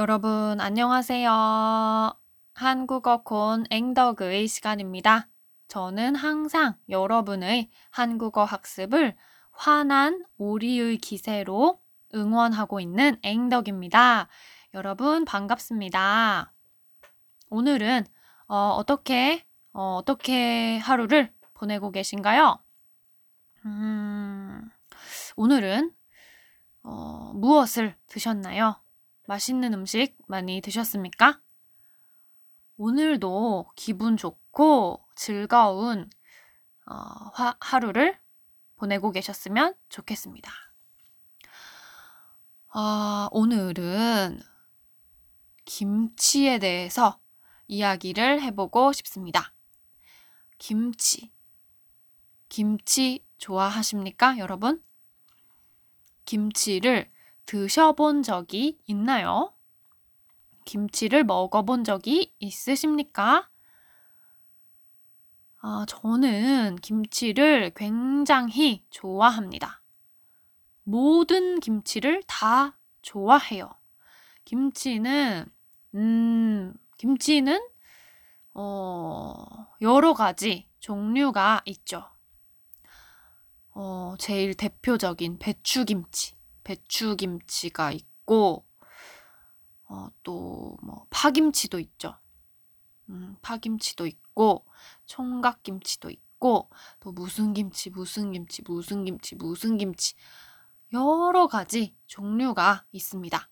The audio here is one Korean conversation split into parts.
여러분, 안녕하세요. 한국어 콘 앵덕의 시간입니다. 저는 항상 여러분의 한국어 학습을 환한 오리의 기세로 응원하고 있는 앵덕입니다. 여러분, 반갑습니다. 오늘은 어, 어떻게, 어, 어떻게 하루를 보내고 계신가요? 음, 오늘은 어, 무엇을 드셨나요? 맛있는 음식 많이 드셨습니까? 오늘도 기분 좋고 즐거운 어, 화, 하루를 보내고 계셨으면 좋겠습니다. 아, 오늘은 김치에 대해서 이야기를 해보고 싶습니다. 김치. 김치 좋아하십니까, 여러분? 김치를 드셔본 적이 있나요? 김치를 먹어본 적이 있으십니까? 아, 저는 김치를 굉장히 좋아합니다. 모든 김치를 다 좋아해요. 김치는, 음, 김치는, 어, 여러 가지 종류가 있죠. 어, 제일 대표적인 배추김치. 배추김치가 있고, 어, 또, 뭐, 파김치도 있죠. 음, 파김치도 있고, 총각김치도 있고, 또 무슨 김치, 무슨 김치, 무슨 김치, 무슨 김치. 여러 가지 종류가 있습니다.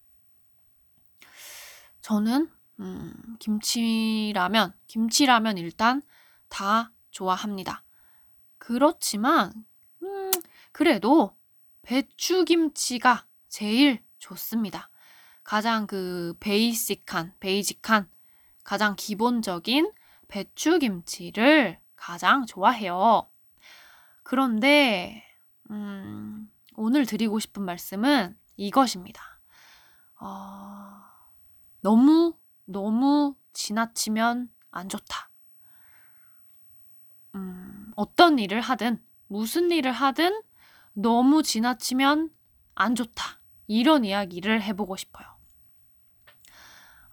저는, 음, 김치라면, 김치라면 일단 다 좋아합니다. 그렇지만, 음, 그래도 배추김치가 제일 좋습니다. 가장 그 베이직한, 베이직한, 가장 기본적인 배추김치를 가장 좋아해요. 그런데, 음, 오늘 드리고 싶은 말씀은 이것입니다. 어, 너무, 너무 지나치면 안 좋다. 음, 어떤 일을 하든, 무슨 일을 하든 너무 지나치면 안 좋다. 이런 이야기를 해보고 싶어요.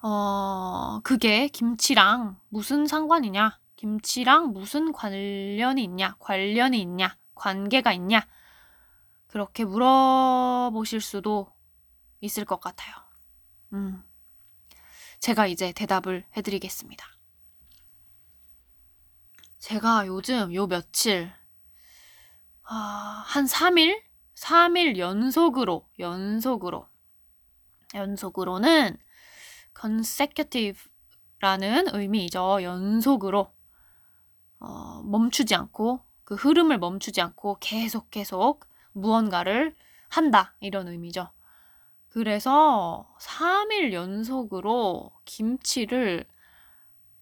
어, 그게 김치랑 무슨 상관이냐? 김치랑 무슨 관련이 있냐? 관련이 있냐? 관계가 있냐? 그렇게 물어보실 수도 있을 것 같아요. 음. 제가 이제 대답을 해드리겠습니다. 제가 요즘 요 며칠 아, 한 3일? 3일 연속으로, 연속으로. 연속으로는 consecutive라는 의미이죠. 연속으로 어, 멈추지 않고 그 흐름을 멈추지 않고 계속 계속 무언가를 한다 이런 의미죠. 그래서 3일 연속으로 김치를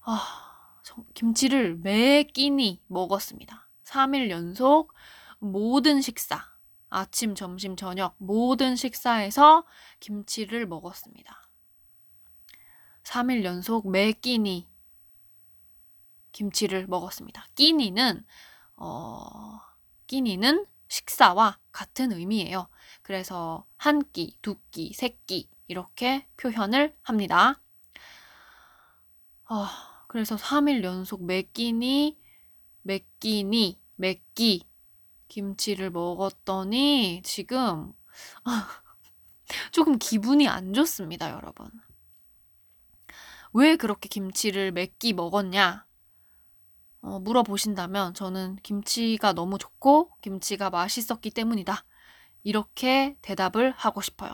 아, 김치를 매 끼니 먹었습니다. 3일 연속 모든 식사, 아침, 점심, 저녁 모든 식사에서 김치를 먹었습니다. 3일 연속 매 끼니 김치를 먹었습니다. 끼니는 어, 끼니는 식사와 같은 의미예요. 그래서 한 끼, 두 끼, 세 끼 이렇게 표현을 합니다. 어, 그래서 3일 연속 매 끼니, 매 끼니, 매 끼 김치를 먹었더니 지금 조금 기분이 안 좋습니다, 여러분. 왜 그렇게 김치를 몇 끼 먹었냐? 어, 물어보신다면 저는 김치가 너무 좋고 김치가 맛있었기 때문이다. 이렇게 대답을 하고 싶어요.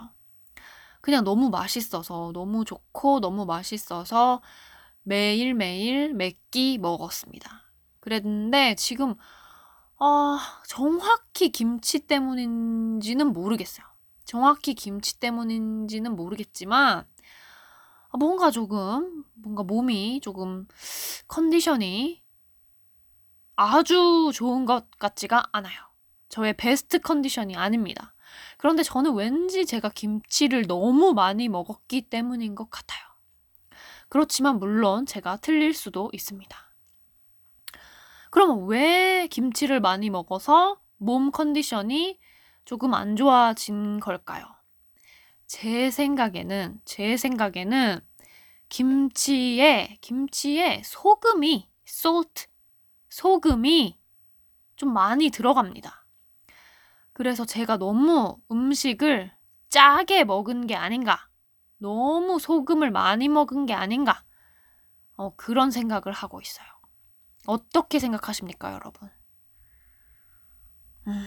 그냥 너무 맛있어서, 너무 좋고, 너무 맛있어서 매일매일 몇 끼 먹었습니다. 그랬는데 지금 어, 정확히 김치 때문인지는 모르겠어요. 정확히 김치 때문인지는 모르겠지만, 아, 뭔가 조금, 뭔가 몸이 조금 컨디션이 아주 좋은 것 같지가 않아요. 저의 베스트 컨디션이 아닙니다. 그런데 저는 왠지 제가 김치를 너무 많이 먹었기 때문인 것 같아요. 그렇지만 물론 제가 틀릴 수도 있습니다. 그러면 왜 김치를 많이 먹어서 몸 컨디션이 조금 안 좋아진 걸까요? 제 생각에는, 제 생각에는 김치에, 김치에 소금이, salt, 소금이 좀 많이 들어갑니다. 그래서 제가 너무 음식을 짜게 먹은 게 아닌가, 너무 소금을 많이 먹은 게 아닌가, 어, 그런 생각을 하고 있어요. 어떻게 생각하십니까, 여러분? 음,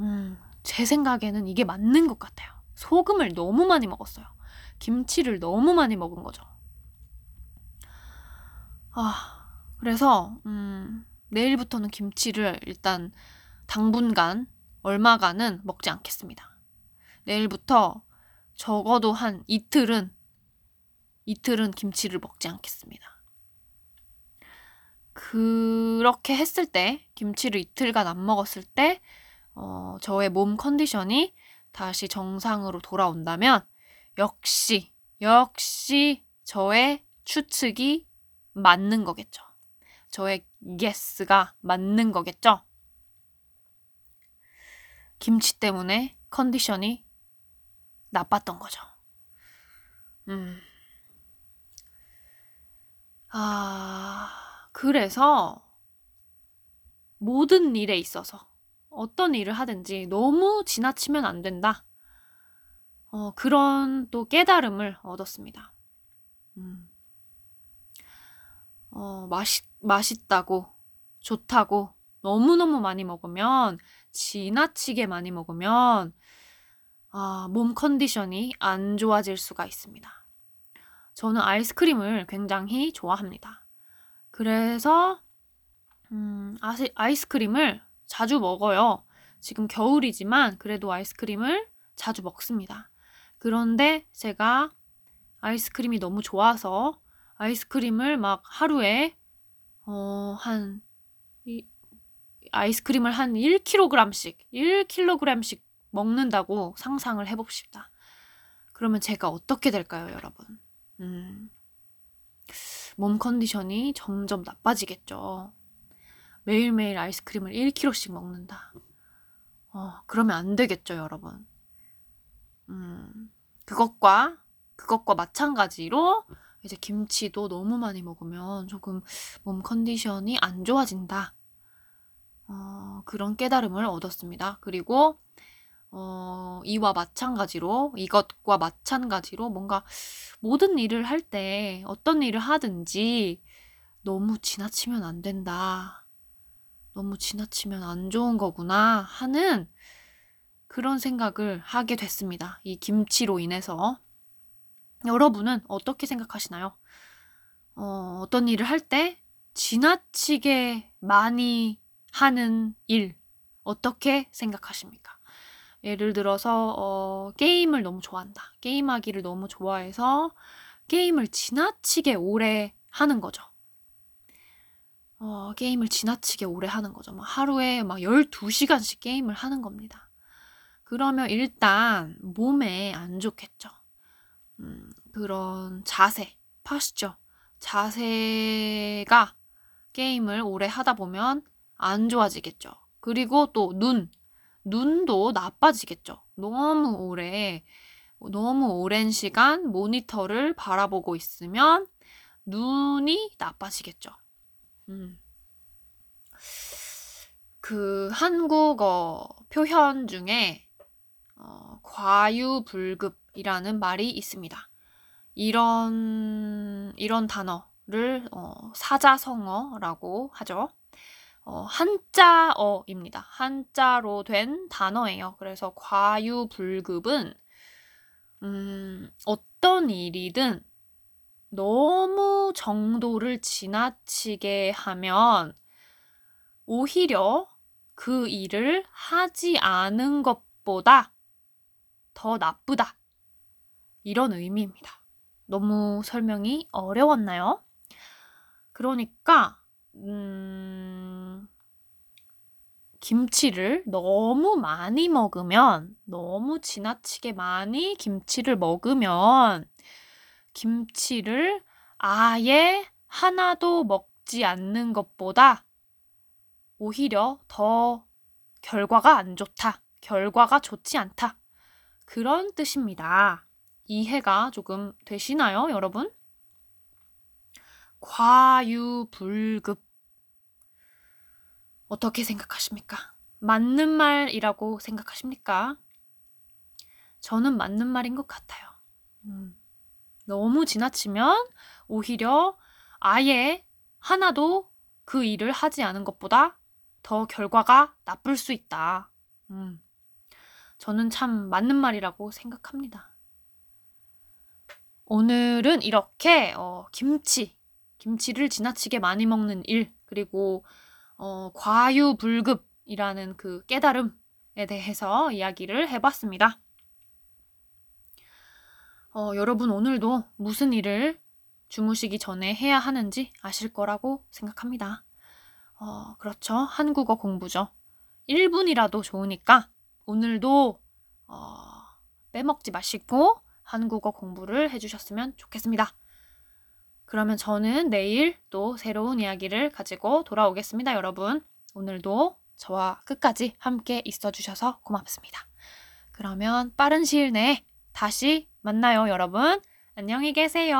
음, 제 생각에는 이게 맞는 것 같아요. 소금을 너무 많이 먹었어요. 김치를 너무 많이 먹은 거죠. 아, 그래서, 음, 내일부터는 김치를 일단 당분간, 얼마간은 먹지 않겠습니다. 내일부터 적어도 한 이틀은, 이틀은 김치를 먹지 않겠습니다. 그렇게 했을 때, 김치를 이틀간 안 먹었을 때, 어, 저의 몸 컨디션이 다시 정상으로 돌아온다면, 역시, 역시 저의 추측이 맞는 거겠죠. 저의 guess가 맞는 거겠죠. 김치 때문에 컨디션이 나빴던 거죠. 음. 아, 그래서 모든 일에 있어서 어떤 일을 하든지 너무 지나치면 안 된다. 어, 그런 또 깨달음을 얻었습니다. 음. 어, 맛있, 맛있다고, 좋다고, 너무너무 많이 먹으면, 지나치게 많이 먹으면, 아, 몸 컨디션이 안 좋아질 수가 있습니다. 저는 아이스크림을 굉장히 좋아합니다. 그래서, 음, 아시, 아이스크림을 자주 먹어요. 지금 겨울이지만 그래도 아이스크림을 자주 먹습니다. 그런데 제가 아이스크림이 너무 좋아서 아이스크림을 막 하루에 어, 한 이, 아이스크림을 한 1kg씩, 1kg씩 먹는다고 상상을 해봅시다. 그러면 제가 어떻게 될까요, 여러분? 음, 몸 컨디션이 점점 나빠지겠죠. 매일매일 아이스크림을 1kg씩 먹는다. 어, 그러면 안 되겠죠, 여러분. 음, 그것과, 그것과 마찬가지로 이제 김치도 너무 많이 먹으면 조금 몸 컨디션이 안 좋아진다. 어, 그런 깨달음을 얻었습니다. 그리고, 어, 이와 마찬가지로, 이것과 마찬가지로 뭔가 모든 일을 할 때 어떤 일을 하든지 너무 지나치면 안 된다. 너무 지나치면 안 좋은 거구나 하는 그런 생각을 하게 됐습니다. 이 김치로 인해서. 여러분은 어떻게 생각하시나요? 어, 어떤 일을 할 때 지나치게 많이 하는 일, 어떻게 생각하십니까? 예를 들어서, 어, 게임을 너무 좋아한다. 게임하기를 너무 좋아해서 게임을 지나치게 오래 하는 거죠. 어, 게임을 지나치게 오래 하는 거죠. 막 하루에 막 12시간씩 게임을 하는 겁니다. 그러면 일단 몸에 안 좋겠죠. 음, 그런 자세, 파스죠. 자세가 게임을 오래 하다 보면 안 좋아지겠죠. 그리고 또 눈, 눈도 나빠지겠죠. 너무 오래, 너무 오랜 시간 모니터를 바라보고 있으면 눈이 나빠지겠죠. 음. 그 한국어 표현 중에 어, 과유불급이라는 말이 있습니다. 이런 이런 단어를 어, 사자성어라고 하죠. 어, 한자어입니다. 한자로 된 단어예요. 그래서 과유불급은 음, 어떤 일이든 너무 정도를 지나치게 하면 오히려 그 일을 하지 않은 것보다 더 나쁘다. 이런 의미입니다. 너무 설명이 어려웠나요? 그러니까, 음, 김치를 너무 많이 먹으면, 너무 지나치게 많이 김치를 먹으면, 김치를 아예 하나도 먹지 않는 것보다 오히려 더 결과가 안 좋다. 결과가 좋지 않다. 그런 뜻입니다. 이해가 조금 되시나요, 여러분? 과유불급. 어떻게 생각하십니까? 맞는 말이라고 생각하십니까? 저는 맞는 말인 것 같아요. 음, 너무 지나치면 오히려 아예 하나도 그 일을 하지 않은 것보다 더 결과가 나쁠 수 있다. 음, 저는 참 맞는 말이라고 생각합니다. 오늘은 이렇게 어, 김치, 김치를 지나치게 많이 먹는 일, 그리고 어, 과유불급이라는 그 깨달음에 대해서 이야기를 해봤습니다. 어, 여러분 오늘도 무슨 일을 주무시기 전에 해야 하는지 아실 거라고 생각합니다. 어, 그렇죠. 한국어 공부죠. 1분이라도 좋으니까 오늘도 어, 빼먹지 마시고 한국어 공부를 해주셨으면 좋겠습니다. 그러면 저는 내일 또 새로운 이야기를 가지고 돌아오겠습니다, 여러분. 오늘도 저와 끝까지 함께 있어 주셔서 고맙습니다. 그러면 빠른 시일 내에 다시 만나요, 여러분. 안녕히 계세요.